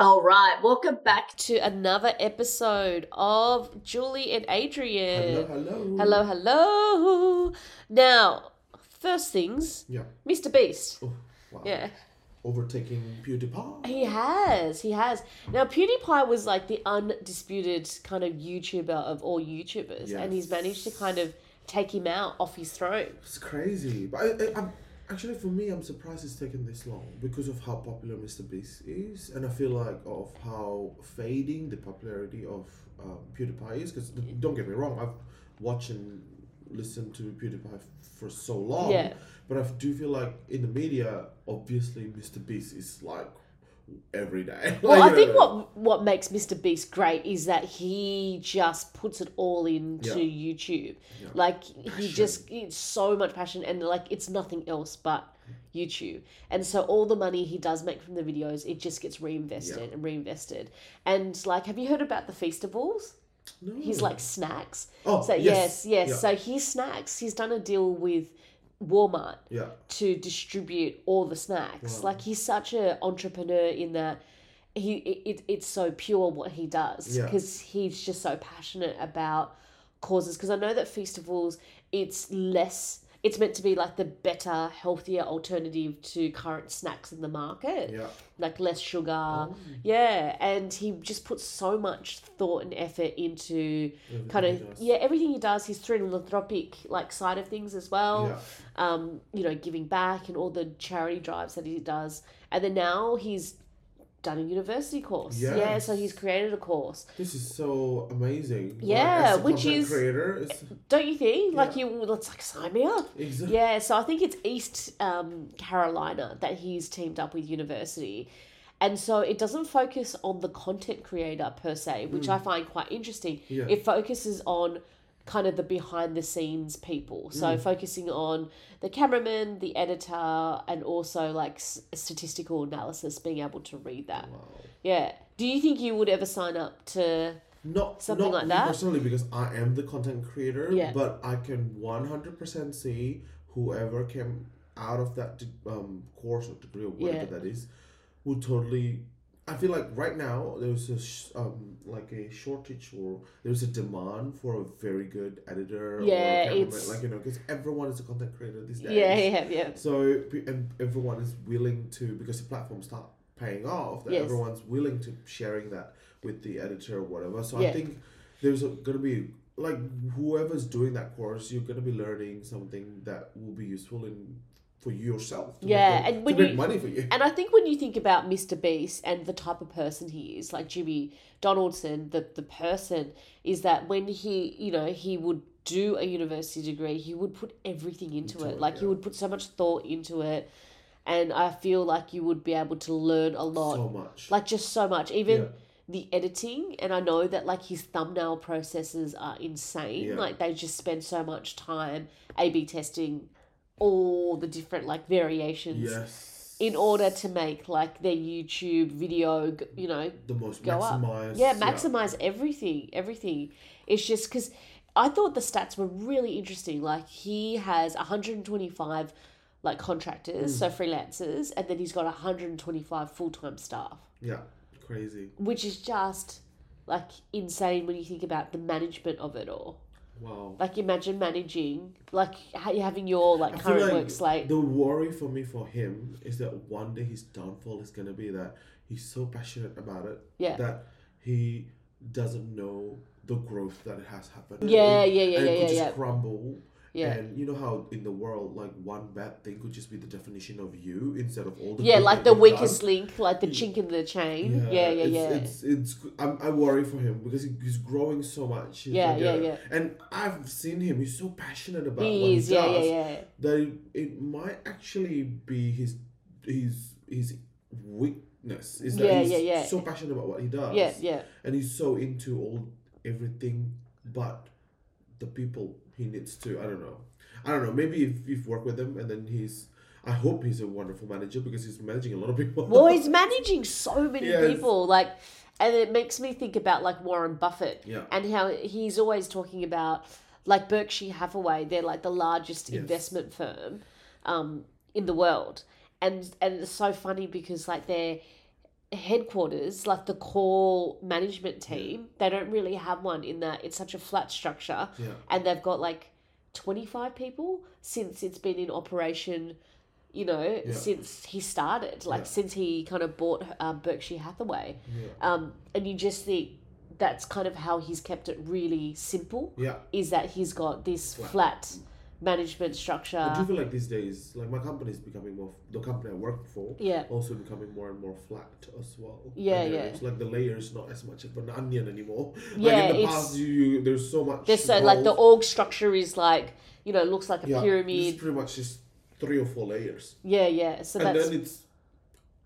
All right, welcome back to another episode of Julie and Adrian. Hello, hello. hello. hello. Now, first things, Yeah. Mr. Beast. Oh, wow. Yeah, Overtaking PewDiePie. he has. He has. Now, PewDiePie was like the undisputed kind of YouTuber of all YouTubers, and he's managed to kind of take him out off his throne. It's crazy. But I, I, I'm actually for me, I'm surprised it's taken this long because of how popular Mr. Beast is, and I feel like of how fading the popularity of um, PewDiePie is. Because don't get me wrong, I've watched and listened to PewDiePie for so long. Yeah. But I do feel like in the media, obviously, Mr. Beast is like every day. Well, Like, I think know, what what makes Mr. Beast great is that he just puts it all into Yeah. YouTube. Yeah. Like he just it's so much passion and like it's nothing else but YouTube. And so all the money he does make from the videos, it just gets reinvested Yeah. and reinvested. And like have you heard about the Feastables? no. He's like snacks. oh So yes, yes. Yeah. So he snacks. He's done a deal with Walmart yeah. to distribute all the snacks. Wow. Like he's such an entrepreneur in that he it, it, it's so pure what he does Yeah. because he's just so passionate about causes. Because I know that Feastables it's less. It's meant to be like the better, healthier alternative to current snacks in the market, Yeah. like less sugar. Oh. Yeah, and he just puts so much thought and effort into kind of yeah everything he does. His philanthropic like side of things as well Yeah. um, you know, giving back and all the charity drives that he does. And then now he's done a university course. Yeah, so he's created a course. This is so amazing. Yeah, a which is- creator. Don't you think? Like Yeah. you let's like sign me up. exactly. Yeah, so I think it's East um, Carolina that he's teamed up with university. And so it doesn't focus on the content creator per se, which I find quite interesting. Mm. Yeah. It focuses on kind of the behind the scenes people. So Mm. focusing on the cameraman, the editor, and also like s- statistical analysis, being able to read that. Wow. Yeah. Do you think you would ever sign up to? Not Something not like that? personally because I am the content creator. Yeah. But I can one hundred percent see whoever came out of that um course or degree or whatever Yeah. that is, would totally. I feel like right now there's a sh- um like a shortage or there's a demand for a very good editor. Yeah, or it's- like you know because everyone is a content creator these days. Yeah, yeah, yeah. So and everyone is willing to because the platforms start paying off. That Yes. everyone's willing to sharing that with the editor or whatever. So Yeah. I think there's gonna be like whoever's doing that course, you're gonna be learning something that will be useful in for yourself. Yeah, make, and when make you- money for you. And I think when you think about Mr. Beast and the type of person he is, like Jimmy Donaldson, the the person is that when he, you know, he would do a university degree, he would put everything into, Into it. it, Like he would put so much thought into it. And I feel like you would be able to learn a lot. so much. like just so much. Even Yeah. the editing and I know that like his thumbnail processes are insane. Yeah. Like they just spend so much time A B testing all the different like variations yes. in order to make like their YouTube video, you know, the most go up. yeah, maximize everything, everything. It's just because I thought the stats were really interesting. Like he has 125 like contractors, Mm. so freelancers, and then he's got 125 full time staff, Yeah, crazy. which is just like insane when you think about the management of it all. Wow. Like imagine managing, like ha- having your like I current like work slate. The worry for me for him is that one day his downfall is gonna be that he's so passionate about it Yeah. that he doesn't know the growth that it has happened. Yeah, and, yeah, yeah, and yeah, it could yeah, just yeah. crumble. Yeah. And you know how in the world, like one bad thing could just be the definition of you instead of all the Yeah, like the weakest done. link, like the chink in the chain. Yeah, yeah, it's, yeah. It's it's. I'm, I worry for him because he's growing so much. Yeah, like, yeah, yeah. And I've seen him. He's so passionate about He is, he yeah, does yeah, yeah. that it, it might actually be his his his weakness is that Yeah, he's yeah, yeah. so passionate about what he does Yeah, yeah. and he's so into all everything but the people he needs to i don't know i don't know maybe if you've worked with him and then he's i hope he's a wonderful manager because he's managing a lot of people Well, he's managing so many Yes. people, like, and it makes me think about like Warren Buffett yeah and how he's always talking about like Berkshire Hathaway. They're like the largest Yes. investment firm um, in the world, and and it's so funny because like they're headquarters, like the core management team, they don't really have one in that it's such a flat structure Yeah. and they've got like 25 people since it's been in operation you know Yeah. since he started like Yeah. since he kind of bought um, berkshire hathaway um, and you just think that's kind of how he's kept it really simple Yeah. is that he's got this Flat. flat, management structure. I do feel like these days, like my company is becoming more. The company I work for, yeah also becoming more and more flat as well. Yeah, yeah. It's like the layers not as much of an onion anymore. Yeah, like in the it's- past, you, you there's so much. there's so like the org structure is like you know looks like a yeah, pyramid It's pretty much just three or four layers, yeah yeah so and then it's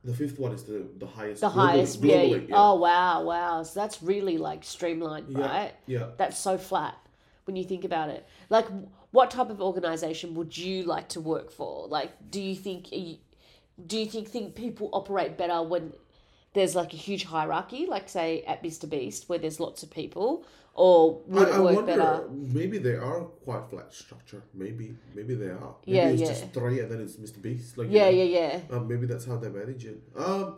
the fifth one is the the highest. the highest globally, yeah. oh wow wow so that's really like streamlined Yeah. right yeah. that's so flat when you think about it like what type of organization would you like to work for like do you think do you think think people operate better when there's like a huge hierarchy like say at mr beast where there's lots of people or would I, it work wonder. better Maybe they are quite flat structure. Maybe, maybe they are. Maybe Yeah, it's yeah. just three, and then it's Mr. Beast. Like you yeah know. yeah yeah Um, maybe that's how they manage it. Um,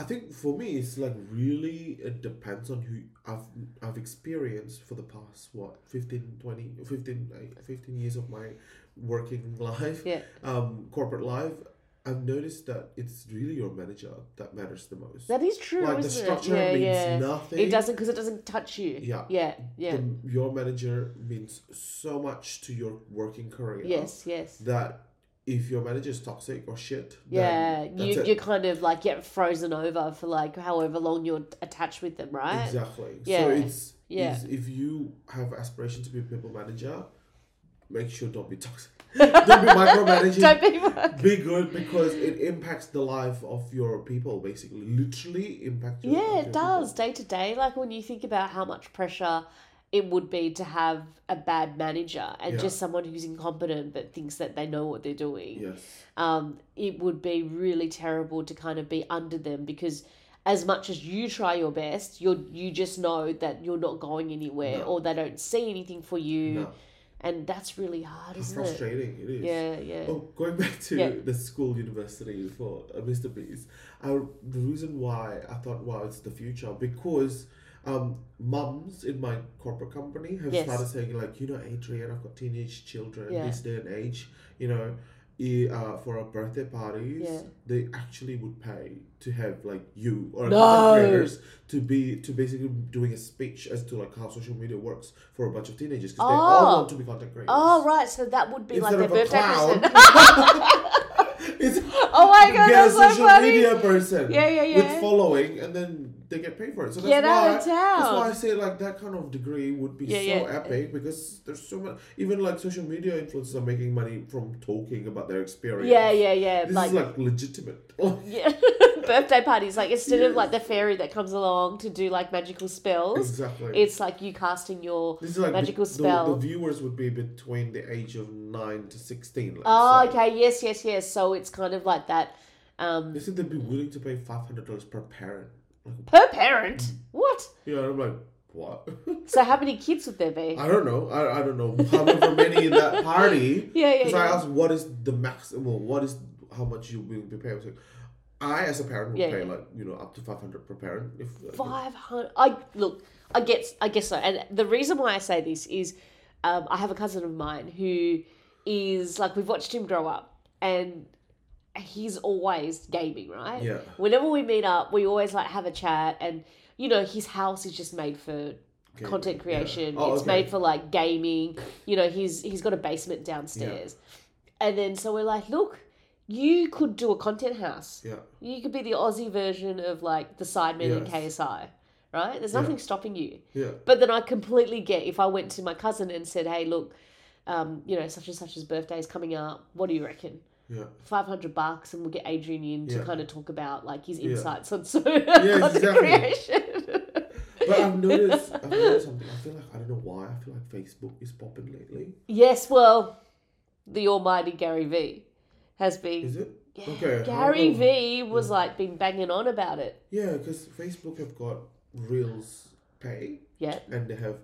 I think for me, it's like really it depends on who I've I've experienced for the past what 15, 20, 15, like, 15 years of my working life, yeah um, corporate life. I've noticed that it's really your manager that matters the most. that is true like the structure yeah means yeah nothing. it doesn't because it doesn't touch you Yeah. yeah yeah The- your manager means so much to your working career. yes yes That if your manager is toxic or shit, Yeah, you you kind of like get frozen over for like however long you're attached with them, right? Exactly. Yeah. So it's Yeah. is if you have aspiration to be a people manager, make sure don't be toxic. don't be micromanaging. Don't be. be good because it impacts the life of your people basically. Literally impacts your Yeah, it does people. day to day. Like when you think about how much pressure it would be to have a bad manager and Yeah. just someone who's incompetent but thinks that they know what they're doing. Yes. um, it would be really terrible to kind of be under them because as much as you try your best, you you just know that you're not going anywhere No. or they don't see anything for you, No. and that's really hard, How isn't it? frustrating it is. Yeah, yeah. Oh, going back to Yeah. the school university for uh, Mr. Beast, I, the reason why I thought, wow, it's the future, because um, mums in my corporate company have Yes. started saying, like, you know, Adrian, I've got teenage children Yeah. this day and age, you know, uh, for our birthday parties, Yeah. they actually would pay to have like you or No. content creators to be to basically doing a speech as to like how social media works for a bunch of teenagers because they all Oh. want to be content creators. Oh right, so that would be like their birthday present. It's, oh my god, get that's a so social funny. media person Yeah, yeah, yeah. with following and then they get paid for it. So that's Get out why of town. that's why I say like that kind of degree would be Yeah, so yeah. epic because there's so much even like social media influencers are making money from talking about their experience. Yeah, yeah, yeah. This like, is like legitimate. yeah. birthday parties. Like instead of like the fairy that comes along to do like magical spells, exactly. it's like you casting your this is like magical the, spell. The, the viewers would be between the age of nine to sixteen. Oh, okay. Yes, yes, yes. So it's kind of like that. Um, They said they'd be willing to pay five hundred dollars per parent. Per parent. What? yeah, I'm like, what? So how many kids would there be? I don't know. I, I don't know however many in that party. Yeah, yeah, Because I yeah. asked what is the maximum, what is how much you will be paying. I I as a parent would Yeah, pay yeah. like you know up to five hundred per parent. If Five hundred. I look. I guess. I guess so. And the reason why I say this is, um, I have a cousin of mine who is like we've watched him grow up, and he's always gaming, right? yeah, Whenever we meet up, we always like have a chat, and you know his house is just made for content yeah. creation. Oh, it's okay. made for like gaming. You know, he's he's got a basement downstairs. And then so we're like, look, you could do a content house. yeah, You could be the Aussie version of like the Sidemen in Yes. KSI. Right? There's Yeah. nothing stopping you. yeah, But then I completely get if I went to my cousin and said, Hey, look, um, you know, such and such's birthday is coming up. What do you reckon? Yeah. Five hundred bucks, and we'll get Adrian in to Yeah. kind of talk about like his Yeah. insights on so Yeah, content exactly. creation. But I've noticed, I've noticed something. I feel like I don't know why. I feel like Facebook is popping lately. Yes, well, the almighty Gary V has been. Is it? Yeah, Okay, Gary V was like been banging on about it. Yeah, because Facebook have got Reels Pay Yeah, and they have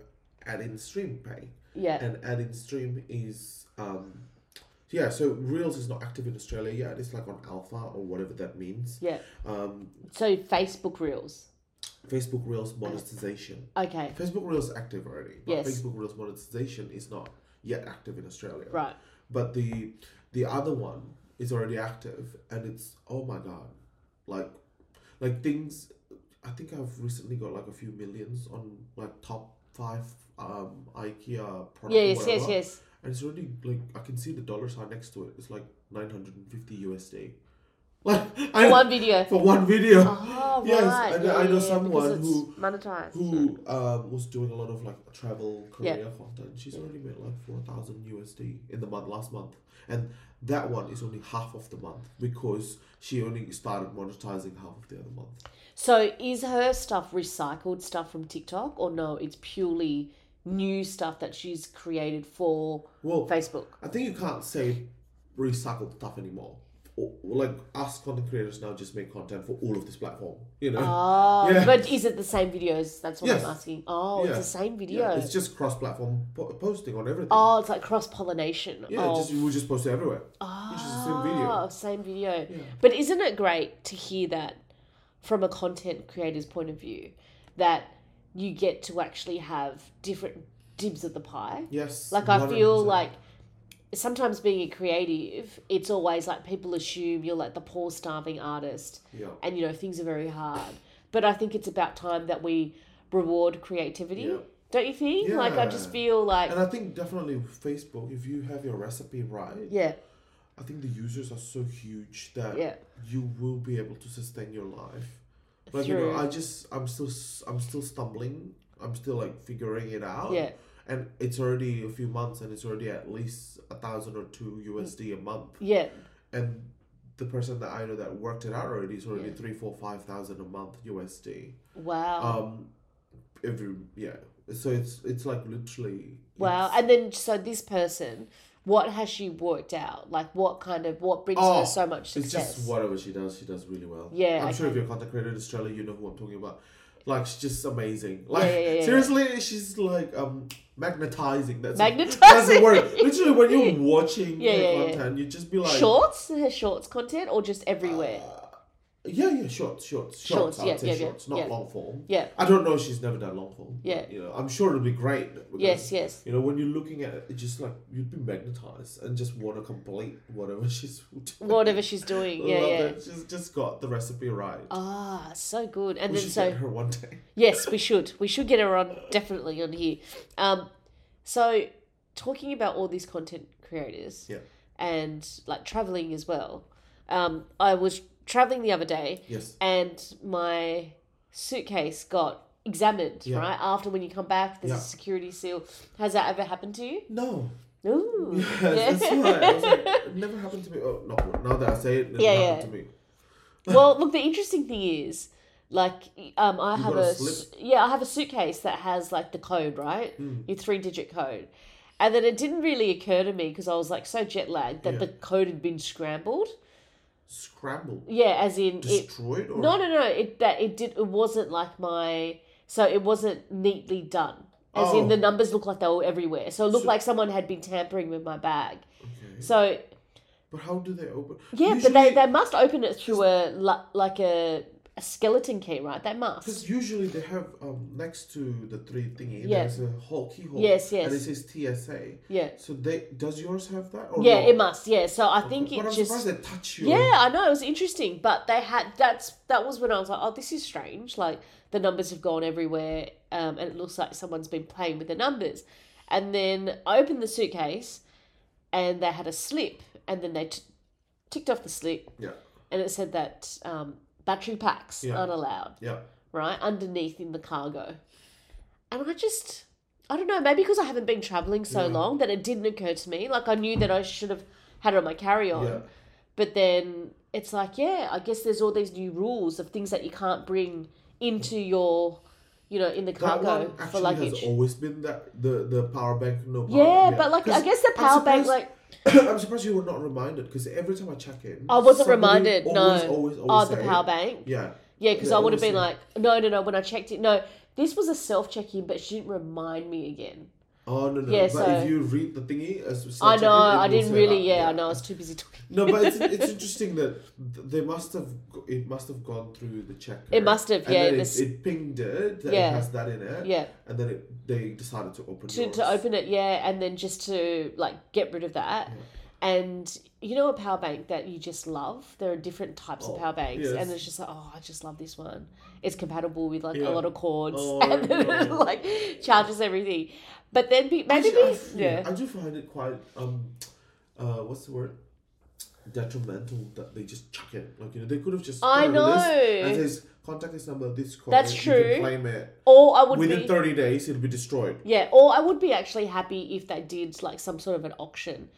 add-in stream pay. yeah, and add-in stream is um Yeah, so Reels is not active in Australia yet. It's like on alpha or whatever that means. Yeah. Um, So Facebook Reels. Facebook Reels monetization. Okay. Facebook Reels is active already, but Yes. Facebook Reels monetization is not yet active in Australia. Right. But the the other one is already active, and it's oh my god, like like things. I think I've recently got like a few millions on like top five um IKEA products. Yeah. Yes. Yes. Yes. And it's already like I can see the dollar sign next to it. It's like nine hundred and fifty USD. Like For one video. for one video. Oh, Yes, right. and yeah, I know yeah, yeah, someone who- monetized. who um, was doing a lot of like travel Yeah. career content. She's already made like four thousand USD in the month last month, and that one is only half of the month because she only started monetizing half of the other month. So is her stuff recycled stuff from TikTok or no? It's purely new stuff that she's created for Well, Facebook. I think you can't say recycled stuff anymore. Or, like us content creators now just make content for all of this platform. You know. Oh, Yeah. but is it the same videos? That's what Yes. I'm asking. Oh, Yeah. it's the same video. Yeah, it's just cross-platform po- posting on everything. oh, it's like cross pollination. yeah, oh, just we just post it everywhere. It's just the same video. Ah, same video. But isn't it great to hear that from a content creator's point of view that you get to actually have different dibs of the pie? Yes. Like I feel 100%. like sometimes being a creative, it's always like people assume you're like the poor starving artist yeah. and you know things are very hard. But I think it's about time that we reward creativity. Yeah. Don't you think? Like I just feel like And I think definitely Facebook, if you have your recipe right, yeah, I think the users are so huge that yeah, you will be able to sustain your life. Like you know, I just I'm still I'm still stumbling. I'm still like figuring it out. yeah, And it's already a few months, and it's already at least a thousand or two USD a month. yeah. And the person that I know that worked it out already is already Yeah. three, four, five thousand a month USD. Wow. Um, every yeah. So it's it's like literally. Wow. And then, so this person, what has she worked out? Like, what kind of, what brings Oh, her so much success? It's just whatever she does, she does really well. Yeah, I'm sure if you're a content creator in Australia, you know who I'm talking about. Like she's just amazing. Like yeah, yeah, yeah. seriously, she's like um magnetizing. That's Magnetizing. that's the word. Literally, when you're watching Yeah, her yeah, yeah. content, you just be like shorts? Her shorts content or just everywhere? uh, yeah, yeah, shorts, shorts, shorts. Shorts, I'd yeah, say yeah, yeah, not yeah. long form. yeah. I don't know. if She's never done long form. but, Yeah. you know, I'm sure it'll be great. because, Yes, yes. You know, when you're looking at it, it's just like you'd be magnetized and just want to complete whatever she's. Whatever she's doing. Yeah, yeah. it. She's just got the recipe right. Ah, so good. And we then, so, get her one day. yes, we should. We should get her on, definitely on here. Um, so, talking about all these content creators Yeah. and like traveling as well, um, I was traveling the other day Yes. and my suitcase got examined Yeah. right after when you come back there's Yeah. a security seal has that ever happened to you No. Ooh. Yes, that's right. Like, it never happened to me. Oh, no. Now that I say it, it never Yeah, happened to me. well look the interesting thing is like um i You have a a slip? yeah i have a suitcase that has like the code right Mm. your three digit code and then it didn't really occur to me because i was like so jet lagged that Yeah. the code had been scrambled Scrambled. yeah as in it Destroyed? Or? No, no, no. It that it did. It wasn't like my. So it wasn't neatly done. As in Oh. the numbers looked like they were everywhere. So it looked So- like someone had been tampering with my bag. Okay. So But how do they open? yeah, but they, they must open it through a li- like a, a skeleton key, right? That must. Because usually they have um next to the three thingy, Yeah. there's a hole keyhole. Yes, yes. And it says TSA. Yeah, So they does yours have that? Or yeah, it must. Yeah. So I think but it I'm just. surprised they touch you. Yeah, I know it was interesting, but they had that's that was when I was like, oh, this is strange. Like the numbers have gone everywhere, um, and it looks like someone's been playing with the numbers. And then I opened the suitcase, and they had a slip, and then they t- ticked off the slip, Yeah. and it said that um, battery packs Yeah. aren't allowed, Yeah. right underneath in the cargo. And I just. I don't know, maybe because I haven't been traveling so Yeah. long that it didn't occur to me. Like I knew that I should have had it on my carry on. Yeah. But then it's like, yeah, I guess there's all these new rules of things that you can't bring into your, you know, in the cargo for luggage. has always been that the the power bank no power. yeah, but like I guess the power bank, like I'm surprised you were not reminded because every time I check in, I wasn't reminded. Always, no, always, oh, always the power it. bank. Yeah, Yeah, because I would have been like, no, no, no. When I checked it, no, this was a self check in, but she didn't remind me again. Oh no no! Yeah, but so- if you read the thingy, as I know. I didn't really. that, Yeah, I know. I was too busy talking. No, but it's, it's interesting that they must have it must have gone through the checker. It must have, yeah, it, this- it pinged it that Yeah. it has that in it. Yeah. And then it, they decided to open to, yours. to open it, yeah, and then just to like get rid of that. And you know a power bank that you just love? There are different types Oh, of power banks, and it's just like, oh, I just love this one. It's compatible with like Yeah. a lot of cords, Oh, and then it no. like charges everything. But then be, maybe Actually, I, yeah, yeah, I do find it quite um, uh, what's the word? Detrimental that they just chuck it. Like you know, they could have just. I put it on the list know. And says contact this number, this code. That's true. Claim it Or I would within be, thirty days. It'll be destroyed. yeah, or I would be actually happy if they did like some sort of an auction,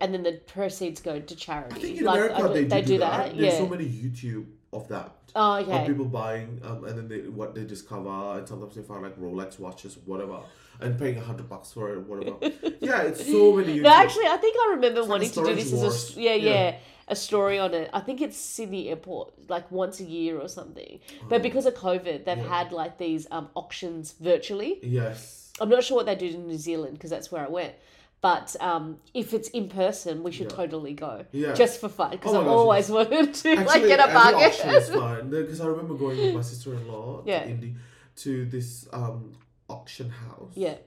and then the proceeds go to charity. I think in like, America I don't- they, do, do that. There's yeah. so many YouTube of that. oh, Of people buying, um, and then they what they discover, and sometimes they find like Rolex watches, whatever, and paying a hundred bucks for it, whatever. yeah, it's so many. YouTube. No, actually, I think I remember like wanting a to do this as a yeah, yeah, Yeah. a story on it. I think it's Sydney Airport, like once a year or something. Oh. But because of COVID, they've Yeah. had like these um, auctions virtually. yes, I'm not sure what they do in New Zealand because that's where I went. But um, if it's in person, we should Yeah. totally go yeah. just for fun because Oh I've gosh, always wanted to like get a at the auction is bargain. fine because I remember going with my sister-in-law Yeah. to Indy to this um auction house. yeah,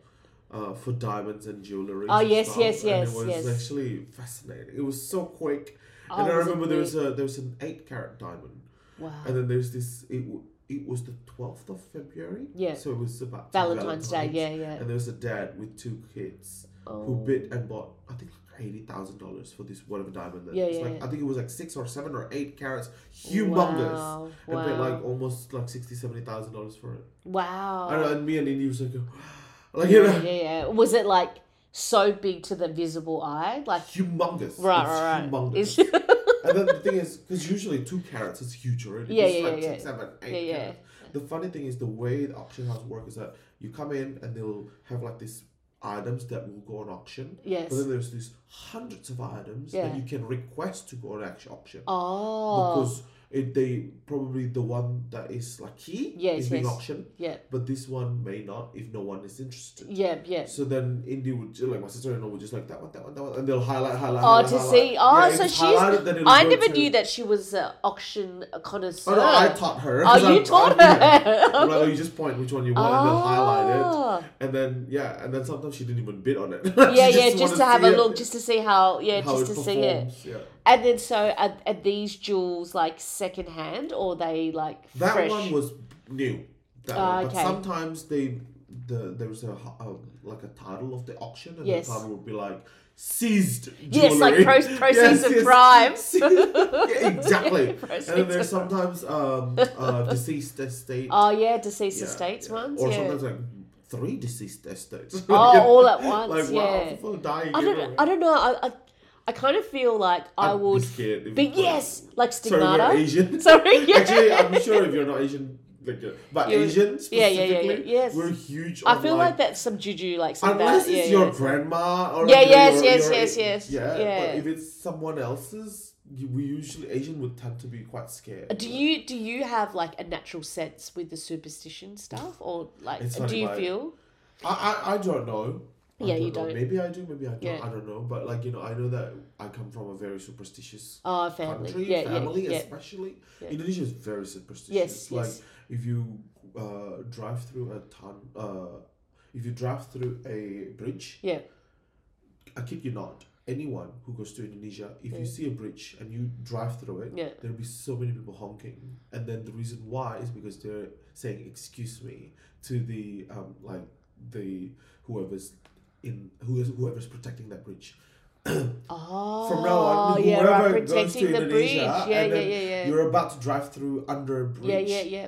Uh, for diamonds and jewelry. Oh, and yes, stuff, yes, and yes, It was yes. actually fascinating. It was so quick. Oh, and I remember there was a there was an eight carat diamond. wow. And then there's this. It it was the twelfth of February. Yeah. So it was about Valentine's Day, yeah, yeah. And there was a dad with two kids Oh. who bid and bought. I think like eighty thousand dollars for this whatever diamond. That Yeah, yeah, Like yeah. I think it was like six or seven or eight carats, humongous. Wow. And paid like almost like sixty, seventy thousand dollars for it. wow. I know, and uh, me and Indy was like, like you yeah, know, yeah, yeah. Was it like so big to the visible eye? Like humongous. Right, right, right. Humongous. And then the thing is, because usually two carats is huge already. Yeah, It's yeah, like yeah, six, seven, eight Yeah, yeah. carats. The funny thing is the way the auction house work is that you come in and they'll have like these items that will go on auction. yes. But then there's these hundreds of items Yeah. that you can request to go on auction. Oh. Because it, they probably the one that is like key Yes, is being yes. auctioned, yeah. but this one may not if no one is interested. Yeah, yeah. So then Indy would like my sister in law would just like that one, that one, that one, and they'll highlight, highlight. Oh, highlight, to highlight. see. Oh, Yeah, so she's. then I never to- knew that she was an auction connoisseur. Oh no, I taught her. Oh, you I'm- taught I'm- her. I'm like, oh, you just point which one you want, and they'll ah. highlight it, Oh. and then yeah, and then sometimes she didn't even bid on it. Yeah, yeah, just to have a it, look, just to see how, yeah, how just to see it. Yeah. And then so are, are these jewels like secondhand hand or they like That fresh? one was new. That Ah, one. okay. Sometimes they the there was a, um, like a title of the auction, and Yes. the title would be like seized jewelry. Yes, like pro- proceeds of crime. yeah, exactly. and then there's sometimes um, uh, deceased estate. Oh yeah, deceased Yeah, estates yeah. ones. Or yeah. sometimes like three deceased estates. Oh, all at once. Like yeah. wow, people are dying. I don't. everywhere. I don't know. I. I, I kind of feel like I be would. scared But yes, like Sorry, we're stigmata. Asian. Sorry. Yeah. Actually, I'm sure if you're not Asian, like, uh, but You- Asian yeah, yeah, yeah, yeah, yes. we're huge. I feel like that's some juju, like some Unless that. it's yeah, your yeah. grandma or Yeah, like, yes, your- yes, your- yes, yes. Yeah, Yeah. but if it's someone else's, we usually Asian would tend to be quite scared. Do you do you have like a natural sense with the superstition stuff, or like do you like- feel? I, I, I don't know. Yeah, you know. don't. Maybe I do. Maybe I don't. Yeah. I don't know. But like you know, I know that I come from a very superstitious Oh, family. country, yeah, family yeah, yeah. especially. Indonesia is very superstitious. Yes, like yes. if you uh, drive through a ton, uh, if you drive through a bridge, Yeah. I kid you not. Anyone who goes to Indonesia, if you see a bridge and you drive through it, Yeah. there'll be so many people honking, and then the reason why is because they're saying "excuse me" to the um like the whoever's in who is whoever's protecting that bridge. Oh, From now on, oh, yeah, whoever right, goes protecting to the bridge. Indonesia, Yeah, and yeah, then yeah, yeah. You're about to drive through under a bridge. Yeah, yeah, yeah.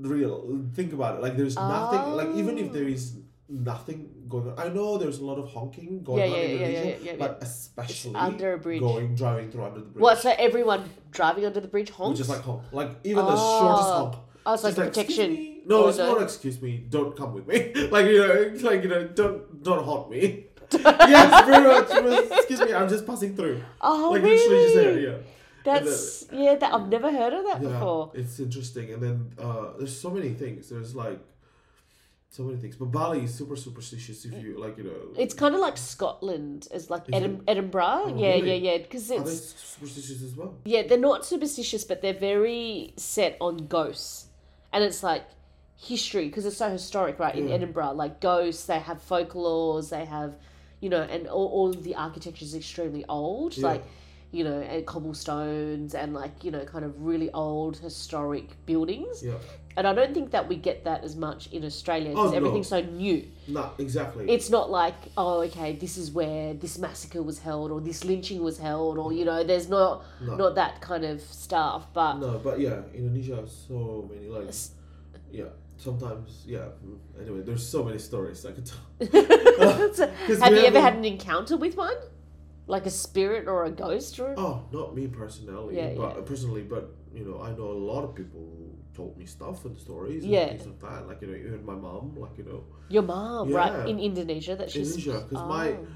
Real. Think about it. Like there's nothing. Like even if Oh. there is nothing going on, I know there's a lot of honking going on in Indonesia, but especially under a bridge. going driving through under the bridge. What? So everyone driving under the bridge honks? Is like honk. Like even the oh. shortest Oh. honk. oh, it's like Just protection. No, Or it's the- not excuse me. Don't come with me. like you know, it's like you know, don't don't haunt me. yes, very much. Excuse me, I'm just passing through. Oh, like really? literally just there. Yeah. That's yeah. That I've never heard of that yeah, before. it's interesting. And then uh, there's so many things. There's like so many things. But Bali is super superstitious. If you like, you know, It's kind of like Scotland, as like Is Edinburgh. Oh, yeah, really? yeah, yeah. Because are they it's superstitious as well? yeah, they're not superstitious, but they're very set on ghosts, and it's like history because it's so historic, right? In Yeah. Edinburgh, like ghosts, they have folklores, they have, you know, and all, all of the architecture is extremely old, Yeah. like. You know, and cobblestones and like you know, kind of really old historic buildings. Yeah. And I don't think that we get that as much in Australia Oh, because no. everything's so new. No, exactly. It's not like, oh, okay, this is where this massacre was held or this lynching was held or, you know, there's not no. not that kind of stuff. But no, but yeah, Indonesia has so many like yeah. Sometimes yeah. Anyway, there's so many stories I could tell. Uh, Have you ever had an encounter with one? Like a spirit or a ghost or Oh, not me personally, Yeah, but yeah. personally, but you know, I know a lot of people who told me stuff and stories and Yeah. things like that. Like you know, even my mom, like you know, your mom, right? In Indonesia that she's Indonesia, because my Oh.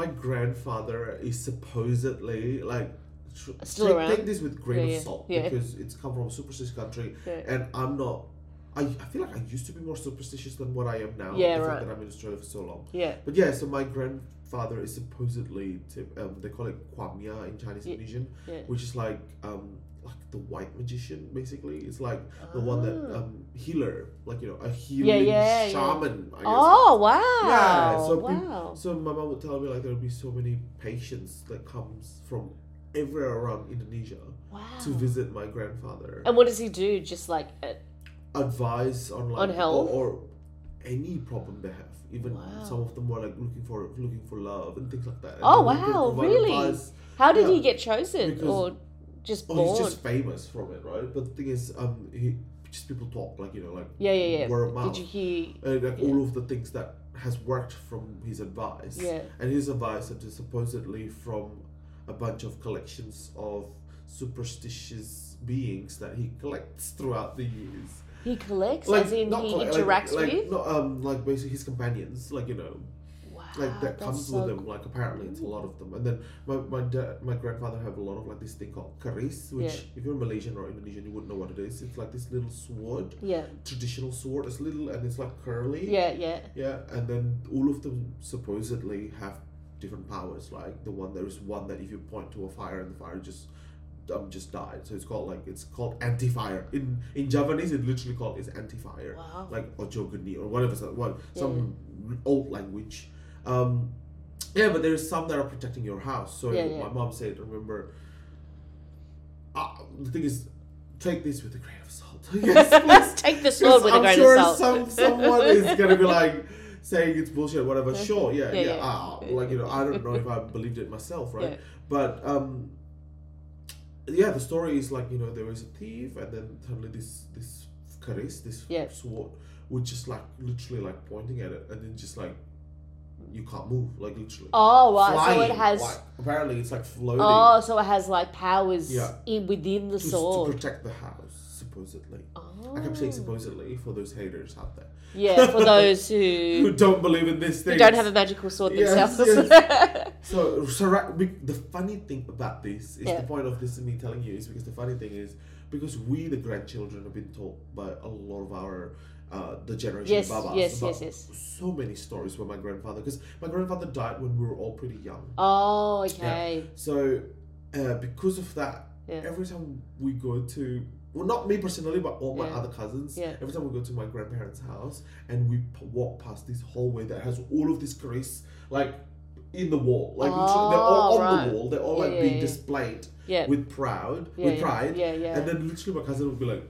my grandfather is supposedly like. tr- Still take, around? take this with grain Yeah, of salt yeah. because it's come from a superstitious country, Yeah. and I'm not. I, I feel like I used to be more superstitious than what I am now. Yeah, the right. fact that I'm in Australia for so long. Yeah. But yeah, so my grandfather is supposedly to, um, they call it Kwamya in Chinese Yeah, Indonesian, yeah. which is like um like the white magician basically. It's like the one that Ah. um healer, like you know, a healing yeah, shaman. I guess. Oh wow! Yeah, so wow. So my mom would tell me like there would be so many patients that comes from everywhere around Indonesia wow. to visit my grandfather. And what does he do? Just like uh, advice on like On health? Or, or any problem they have. Even Wow. some of them were like looking for looking for love and things like that. And Oh, then he could wow, really? advice. how did Yeah. he get chosen Because- or just Oh, he's just famous from it, right? But the thing is, um, he just people talk like you know, like Yeah, yeah, yeah. word of mouth. Did you hear? Uh, like Yeah. all of the things that has worked from his advice. Yeah. And his advice is supposedly from a bunch of collections of superstitious beings that he collects throughout the years. He collects, as in he collect- interacts like, with. Like, not, um, like basically his companions, like you know, wow, like that comes so with them. Like apparently it's a lot of them. And then my my dad, my grandfather have a lot of like this thing called keris, which Yeah. if you're Malaysian or Indonesian, you wouldn't know what it is. It's like this little sword, Yeah, traditional sword. It's little and it's like curly. yeah, yeah. Yeah, and then all of them supposedly have different powers. Like the one there is one that if you point to a fire and the fire just um just died. So it's called like it's called anti-fire. In in Javanese, it literally called is anti-fire. Wow. Like ojogani or whatever so- what some old language. Um, yeah, but there's some that are protecting your house. So Yeah, yeah. my mom said, remember. Uh, the thing is, take this with a grain of salt. yes, please. Take sword with a I'm grain sure of salt. Some, someone is gonna be like saying it's bullshit, whatever. Sure, yeah, Yeah, yeah. yeah. Ah, like you know, I don't know if I believed it myself, right? Yeah. But um, yeah, the story is like you know there was a thief, and then suddenly this this keris, this sword, which is like literally like pointing at it, and then just like you can't move, like literally. Oh, right. So it has. like, apparently it's like floating. Oh, so it has like powers Yeah. in within the to, to protect the house, supposedly. Oh. I kept saying oh. supposedly for those haters out there Yeah, for those who who, don't believe in this thing. who don't have a magical sword Yes, themselves. So, so right, be- the funny thing about this is Yeah. the point of this me telling you is because the funny thing is because we the grandchildren have been told by a lot of our uh, the generation yes, above us yes, about yes, yes. so many stories with my grandfather because my grandfather died when we were all pretty young. Oh, okay. So uh, because of that, Yeah. every time we go to well, not me personally, but all my Yeah. other cousins. Yeah. Every time we go to my grandparents' house and we p- walk past this hallway that has all of this keris, like in the wall, like literally, they're all Oh, on right. the wall. They're all Yeah, like yeah, being yeah. displayed Yeah. with proud, Yeah, with pride. yeah, yeah. And then literally my cousin would be like,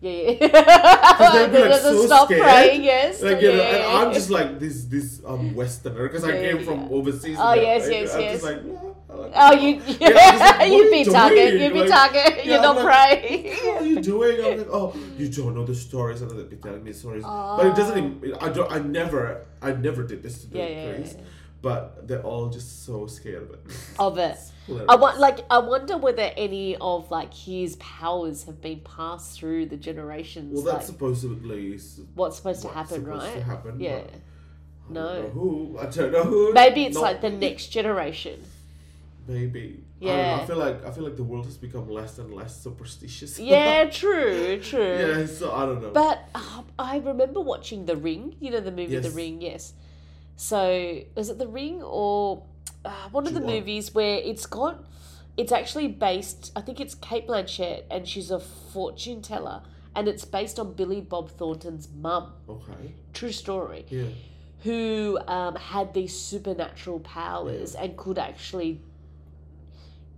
Yeah, yeah. they'd be, like, so stop scared. praying, yes. like you know, yeah, and yeah, I'm just like this this um Westerner because I Yeah, came yeah, from overseas. Oh, yes, everything. yes, I'm yes. just like, yeah, like Oh, you, yeah, like, you'd be you target. doing? You'd be Like, target. You're not I'm praying. what are you doing? I'm like, oh, you don't know the stories, and they'd be telling me stories. But it doesn't. Even, I don't. I never. I never did this to the Yeah, yeah, yeah, yeah. But they're all just so scared of it. Of it. I want, like, I wonder whether any of like his powers have been passed through the generations. Well, like, that's supposedly is what's supposed to what's happen, supposed right? To happen, yeah. No. who? I don't know who. Maybe it's Not like the next generation. Maybe. I, Yeah. I feel like I feel like the world has become less and less superstitious. Yeah, true, true. yeah. So I don't know. But um, I remember watching The Ring. You know the movie The Ring, yes. So is it The Ring or uh, one of the movies where it's got? It's actually based. I think it's Cate Blanchett, and she's a fortune teller, and it's based on Billy Bob Thornton's mum. Okay. True story. Yeah. Who um, had these supernatural powers and could actually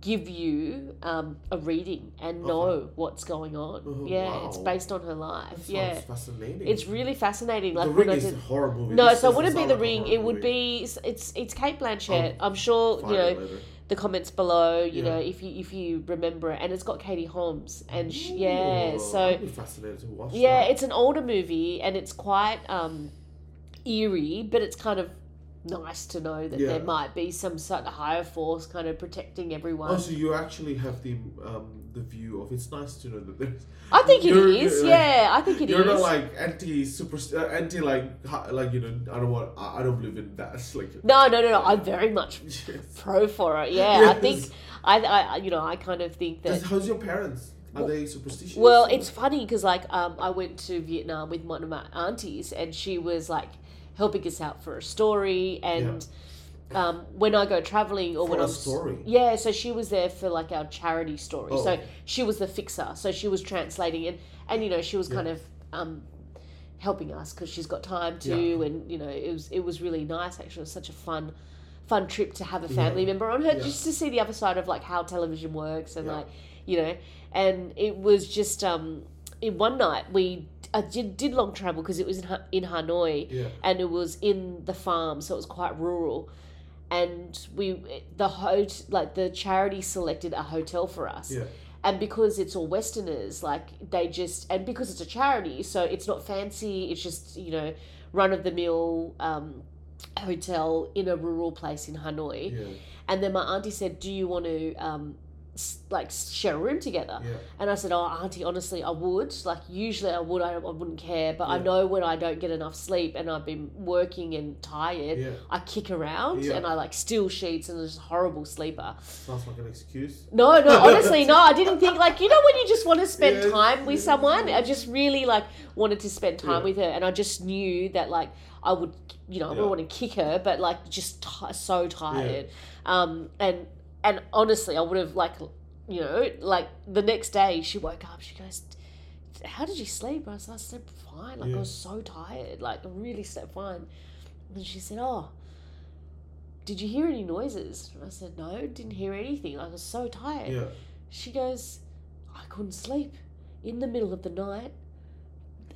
give you um, a reading and know Okay. what's going on. Oh, yeah, it's based on her life. Yeah. fascinating. It's really fascinating. Like the Ring is did. a horror movie. No, This so it wouldn't be the like ring. It would movie. be it's it's Cate Blanchett. Oh, I'm sure you know later. the comments below. You Yeah. know if you if you remember it, and it's got Katie Holmes, and she, yeah, Ooh, so fascinated to watch. yeah, that. it's an older movie, and it's quite um eerie, but it's kind of nice to know that Yeah. there might be some sort of higher force kind of protecting everyone. Oh, so you actually have the um the view of it's nice to know that there's. I think it is. like- yeah, I think it is. You're not like anti super uh, anti like like you know I don't want I, don't believe in that It's like no, no, no, no. I'm very much Yes. pro for it. Yeah, I think I, I, you know, I kind of think that. How's your parents? Are they superstitious? Well, or- it's funny because like um, I went to Vietnam with one of my aunties, and she was like helping us out for a story, and um, when I go traveling or For when a I'm story? yeah, so she was there for like our charity story. Oh. So she was the fixer, so she was translating and and you know she was Yeah. kind of um, helping us because she's got time to, Yeah. and you know it was it was really nice. Actually, it was such a fun. Fun trip to have a Yeah. family member on her, Yeah. just to see the other side of like how television works and Yeah. like you know and it was just um in one night we I did, did long travel because it was in, Ha- in Hanoi Yeah. and it was in the farm so it was quite rural and we the hot like the charity selected a hotel for us Yeah. and because it's all westerners like they just and because it's a charity so it's not fancy it's just you know run of the mill um hotel in a rural place in Hanoi Yeah. and then my auntie said, "Do you want to um, like share a room together?" Yeah. And I said, "Oh, auntie, honestly, I would. Like usually I would. I, I wouldn't care, but I know when I don't get enough sleep and I've been working and tired, Yeah. I kick around Yeah. and I like steal sheets and I'm just a horrible sleeper." Sounds like an excuse. No, no, honestly, no. I didn't think like you know when you just want to spend Yeah, time with someone. I just really like wanted to spend time Yeah. with her, and I just knew that like I would, you know, I Yeah. wouldn't want to kick her, but like just ti so tired. Um, and and honestly, I would have like, you know, like the next day she woke up. She goes, "How did you sleep?" I said, "I slept fine. Like Yeah. I was so tired. Like I really slept fine." And she said, "Oh." Did you hear any noises? I said, no, didn't hear anything. I was so tired. Yeah. She goes, I couldn't sleep. In the middle of the night,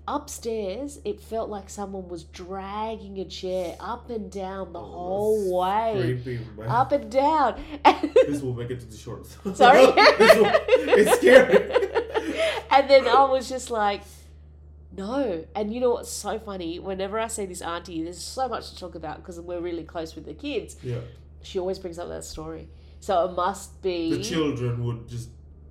upstairs, it felt like someone was dragging a chair up and down the Oh, whole way. Creepy. Up and down. This will make it to the shorts. Sorry? Will- it's scary. and then I was just like, no. And you know what's so funny? Whenever I see this auntie, there's so much to talk about because we're really close with the kids. Yeah. She always brings up that story. So it must be. The children would just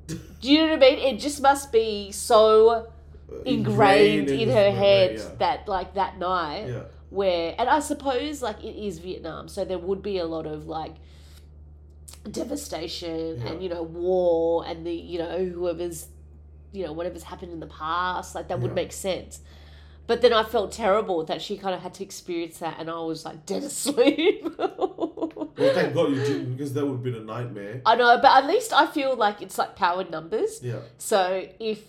Do you know what I mean? It just must be so uh, ingrained in his her head Yeah. that like that night yeah. where and I suppose like it is Vietnam, so there would be a lot of like devastation Yeah. and you know war and the you know whoever's you know whatever's happened in the past like that would make sense. But then I felt terrible that she kind of had to experience that, and I was like dead asleep. Well, thank God you didn't, because that would have been a nightmare. I know, but at least I feel like it's like powered numbers. Yeah. So if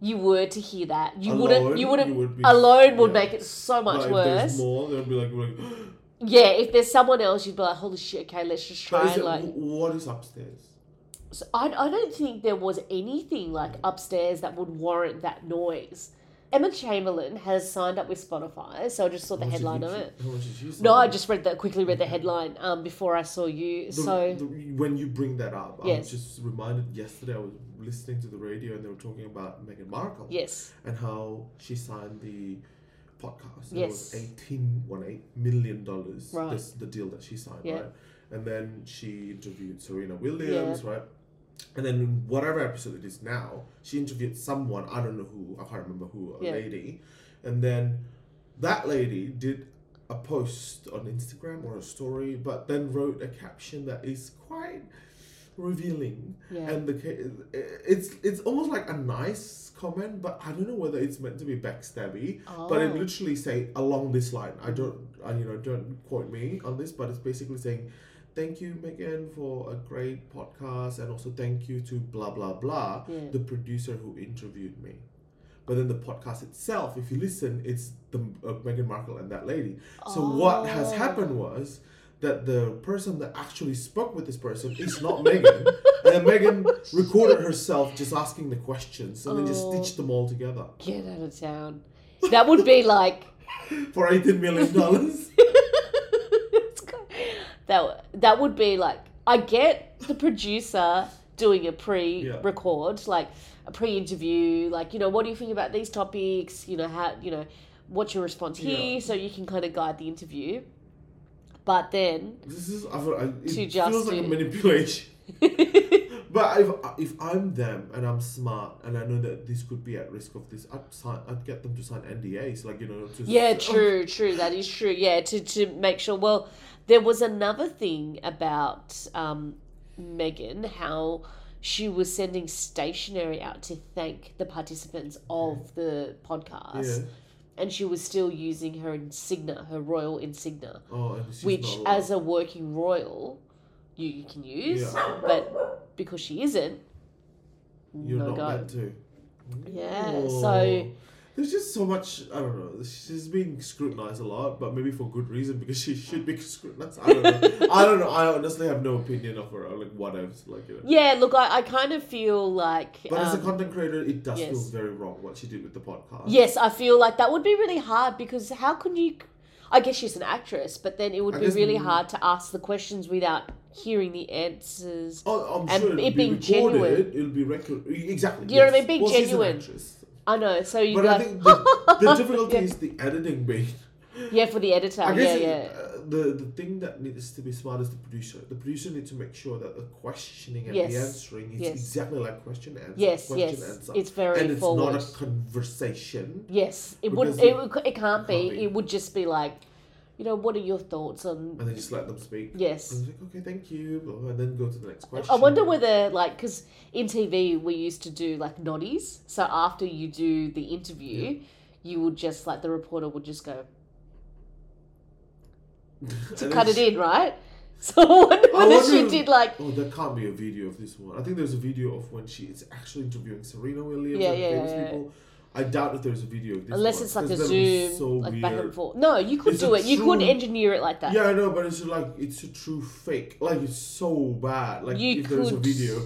you were to hear that, you Alone, wouldn't. You wouldn't. you would be- alone would yeah. make it so much Like, worse. more, they'll be like, like Yeah, if there's someone else, you'd be like, "Holy shit! Okay, let's just try it, like." what is upstairs? So I, I don't think there was anything like upstairs that would warrant that noise. Emma Chamberlain has signed up with Spotify, so I just saw the headline of it. How much did you No, I just read that quickly. Read the headline um before I saw you. The- So the- when you bring that up, I was just reminded yesterday I was listening to the radio and they were talking about Meghan Markle yes, and how she signed the podcast. Yes. It was eighteen one eight million dollars. Right. The deal that she signed, Yeah. right? And then she interviewed Serena Williams, right? And then in whatever episode it is now, she interviewed someone, I don't know who, I can't remember who, a Yeah. lady. And then that lady did a post on Instagram or a story, but then wrote a caption that is quite revealing, Yeah. and the it's it's almost like a nice comment, but I don't know whether it's meant to be backstabby. But it Oh. literally say along this line. I don't, I, you know, don't quote me on this, but it's basically saying, "Thank you, Meghan, for a great podcast, and also thank you to blah blah blah, Yeah. the producer who interviewed me." But then the podcast itself, if you listen, it's the uh, Meghan Markle and that lady. So what has Oh. happened was that the person that actually spoke with this person is not Meghan, and then Meghan recorded herself just asking the questions, and then just Oh. stitched them all together Get out of town. That would be like for eighteen million dollars. that. That would be like I get the producer doing a pre-record, like a pre-interview, like you know, what do you think about these topics? You know, how you know, what's your response here, Yeah. so you can kind of guide the interview. But then, This is I, feel- I, it To feels just like a manipulation. But if if I'm them and I'm smart and I know that this could be at risk of this, I'd sign, I'd get them to sign NDAs, like you know. To yeah, oh, true, true. That is true. Yeah, to to make sure. Well, there was another thing about um, Meghan, how she was sending stationery out to thank the participants of the podcast. Yeah. and she was still using her insignia, her royal insignia, Oh, which, as a working royal, you, you can use, Yeah. but because she isn't, You're no not go. meant to. Yeah, Oh. so- there's just so much. I don't know. She's being scrutinized a lot, but maybe for good reason because she should be scrutinized. I don't know. I don't know. I honestly have no opinion of her. Like whatever. Like you know. Yeah, look, I, I kind of feel like. But as a um, content creator, it does yes. feel very wrong what she did with the podcast. yes, I feel like that would be really hard because how can you. I guess she's an actress, but then it would I be guess- really hard to ask the questions without hearing the answers. Oh, I'm And sure it'll it be being recorded, genuine. It'll be record. Exactly. Do you know what I yes. mean? Being well, she's an genuine. actress. I know, so you But I think the, the difficulty Yeah. is the editing bit. yeah, for the editor, I yeah, guess yeah. it- uh, the the thing that needs to be smart is the producer. The producer needs to make sure that the questioning and Yes. the answering is Yes. exactly like question answer. Yes, question yes, answer. it's very and it's forward. not a conversation. Yes, it wouldn't. it It, would- it can't be. It would just be like, you know, what are your thoughts on? And then just let them speak. Yes, And like, okay, thank you, and then go to the next question. I wonder whether like because in TV we used to do like noddies. So after you do the interview, you would just like the reporter would just go to cut it in, right? So I wonder whether she did like Oh, there can't be a video of this one. I think there's a video of when she is actually interviewing Serena Williams Yeah, and yeah, famous yeah. people. I doubt if there's a video of this unless one, it's like a 'cause that would be zoom, so like back and forth. No, you could It's do it. You could engineer it like that. Yeah, I know, but it's like it's a true fake. Like it's so bad. Like You if there's a video,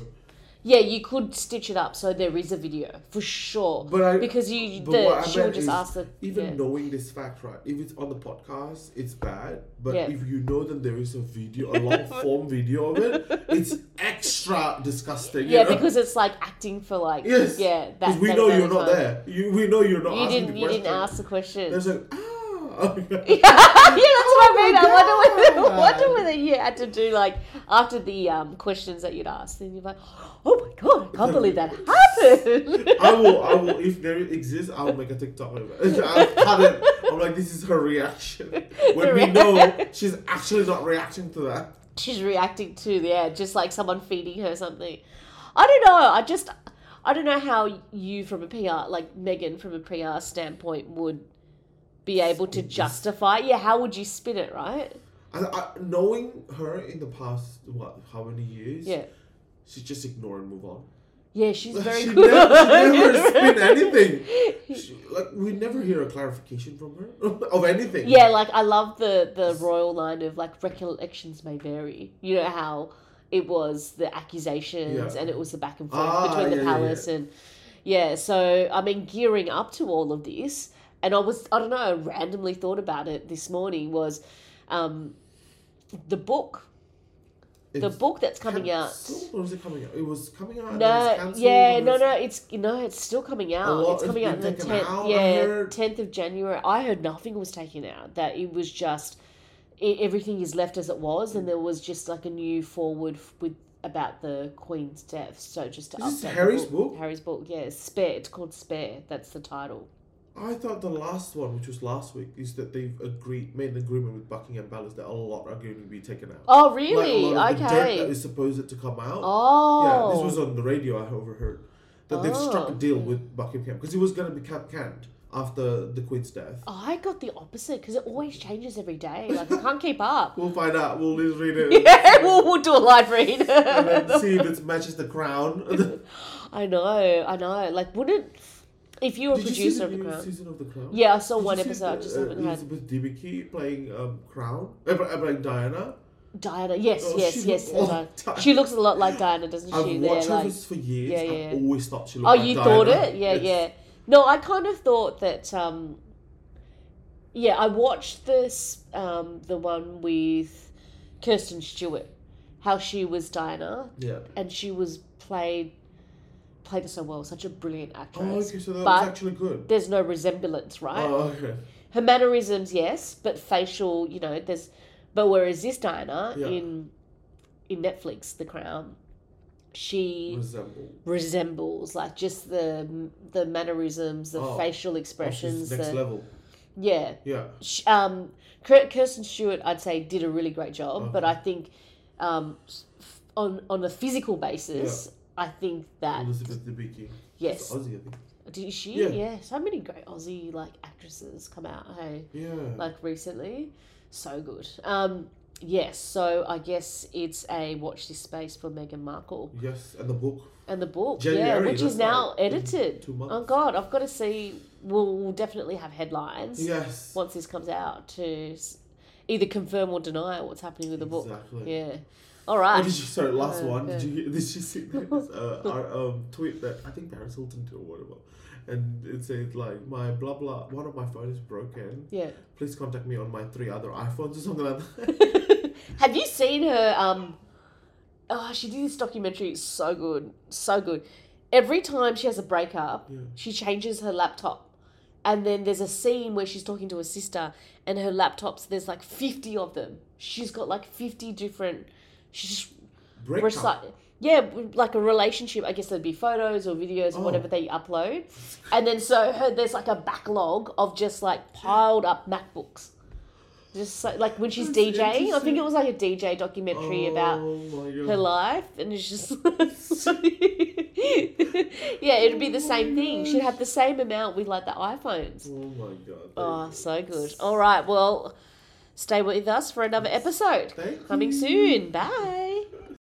Yeah, you could stitch it up so there is a video for sure. but I because you, but the she would just ask the even yeah. knowing this fact, right? If it's on the podcast, it's bad. But Yeah. if you know that there is a video, a long form video of it, it's extra disgusting. yeah, you know? because it's like acting for like Yes, yeah because we know you're not there. You we know you're not You asking didn't the you question. didn't ask the question. There's like ah. yeah, that's what I mean. I wonder whether, God. wonder whether you had to do like after the um, questions that you'd asked, then you're like, oh my god, I can't believe that happened. I will, I will. If there exists, I'll make a TikTok of it. It. I'm like, this is her reaction when we know she's actually not reacting to that. She's reacting to the yeah, just like someone feeding her something. I don't know. I just I don't know how you from a PR like Meghan from a PR standpoint would be able to justify. Yeah, how would you spin it, right? I, I, knowing her in the past, what, how many years? Yeah. She just ignore and move on. Yeah, she's very she good. Never, she never spin anything. She, like we never hear a clarification from her of anything. Yeah, like I love the the royal line of like recollections may vary. You know how it was the accusations Yeah. and it was the back and forth Ah, between the yeah, palace and yeah. So I mean, gearing up to all of this, and I was I don't know, I randomly thought about it this morning was um, the book, the It's book that's coming out. cancelled, Or was it coming out? It was coming out. No, yeah, no, it's- no. It's no, it's still coming out. lot- it's it's coming out on the tenth. Yeah, tenth of January. I heard nothing was taken out. That it was just it, everything is left as it was, and there was just like a new forward with about the Queen's death. So just to Is update Harry's book? Harry's book, yeah, Spare. It's called Spare. That's the title. I thought the last one, which was last week, is that they've agreed, made an agreement with Buckingham Palace that a lot are going to be taken out. Oh, Like really? a lot of the dirt okay. that is supposed to come out. oh. Yeah, this oh. was on the radio. I overheard that they've struck a Oh. deal with Buckingham because it was going to be can- canned after the Queen's death. I got the opposite because it always changes every day. Like I can't keep up. We'll find out. We'll just read it yeah, we'll, we'll do a live read. and then see if it matches the crown. I know, I know. Like, wouldn't if you were a Did you producer the of the Crown? season of the Crown? Yeah, I saw Did one you episode. the, just uh, Elizabeth Debicki playing um, Crown, uh, playing Diana. Diana. Yes, Oh, yes, she yes. She looks a lot like Diana, doesn't I've she? There, watched her like. for years. Yeah, I've yeah. always thought she looked Oh, like you Diana. thought it? Yeah, yeah. No, I kind of thought that. Um, yeah, I watched this, um, the one with Kirsten Stewart, how she was Diana, Yeah. and she was played played it so well, such a brilliant actress. Oh, okay, so that But- was actually good. There's no resemblance, right? Oh, okay. Her mannerisms, yes, but facial, you know, there's. But whereas this Diana Yeah. in in Netflix, The Crown, she Resemble. resembles like just the the mannerisms, the Oh. facial Oh, she's expressions. next the, level. yeah, Yeah. Sh- um, Kirsten Stewart, I'd say, did a really great job, but I think um, on on a physical basis, I think that Elizabeth Debicki. yes, Aussie, I think. did she? Yeah. Yeah. so many great Aussie like actresses come out. Hey, Yeah. like recently, so good. Um, yes, so I guess it's a watch this space for Meghan Markle yes, and the book. and the book, yeah, which is now like edited. two months. Oh God, I've got to see. We'll, we'll definitely have headlines Yes. once this comes out to either confirm or deny what's happening with the book. Exactly. Yeah. All Oh, did you, sorry, last Uh, one. Did you hear- did you see this uh, our, um, tweet that I think Paris Hilton did or whatever, and it said like my blah blah one of my phones is broken. Yeah. Please contact me on my three other iPhones or something like that. Have you seen her? Um, oh, she did this documentary. It's so good, so good. Every time she has a breakup, Yeah. she changes her laptop, and then there's a scene where she's talking to her sister, and her laptops. There's like fifty of them. She's got like fifty different. She's Breakup. recite. Yeah, like a relationship. I guess there'd be photos or videos or Oh. whatever they upload, and then so her there's like a backlog of just like piled up MacBooks. Just so, like when she's That's DJing, I think it was like a DJ documentary oh about Oh god. her life, and it's just yeah, it'd be the same thing. She'd have the same amount with like the iPhones. Oh my god. Oh, so good. All right, well, Stay with us for another episode Thank coming you. soon. Bye.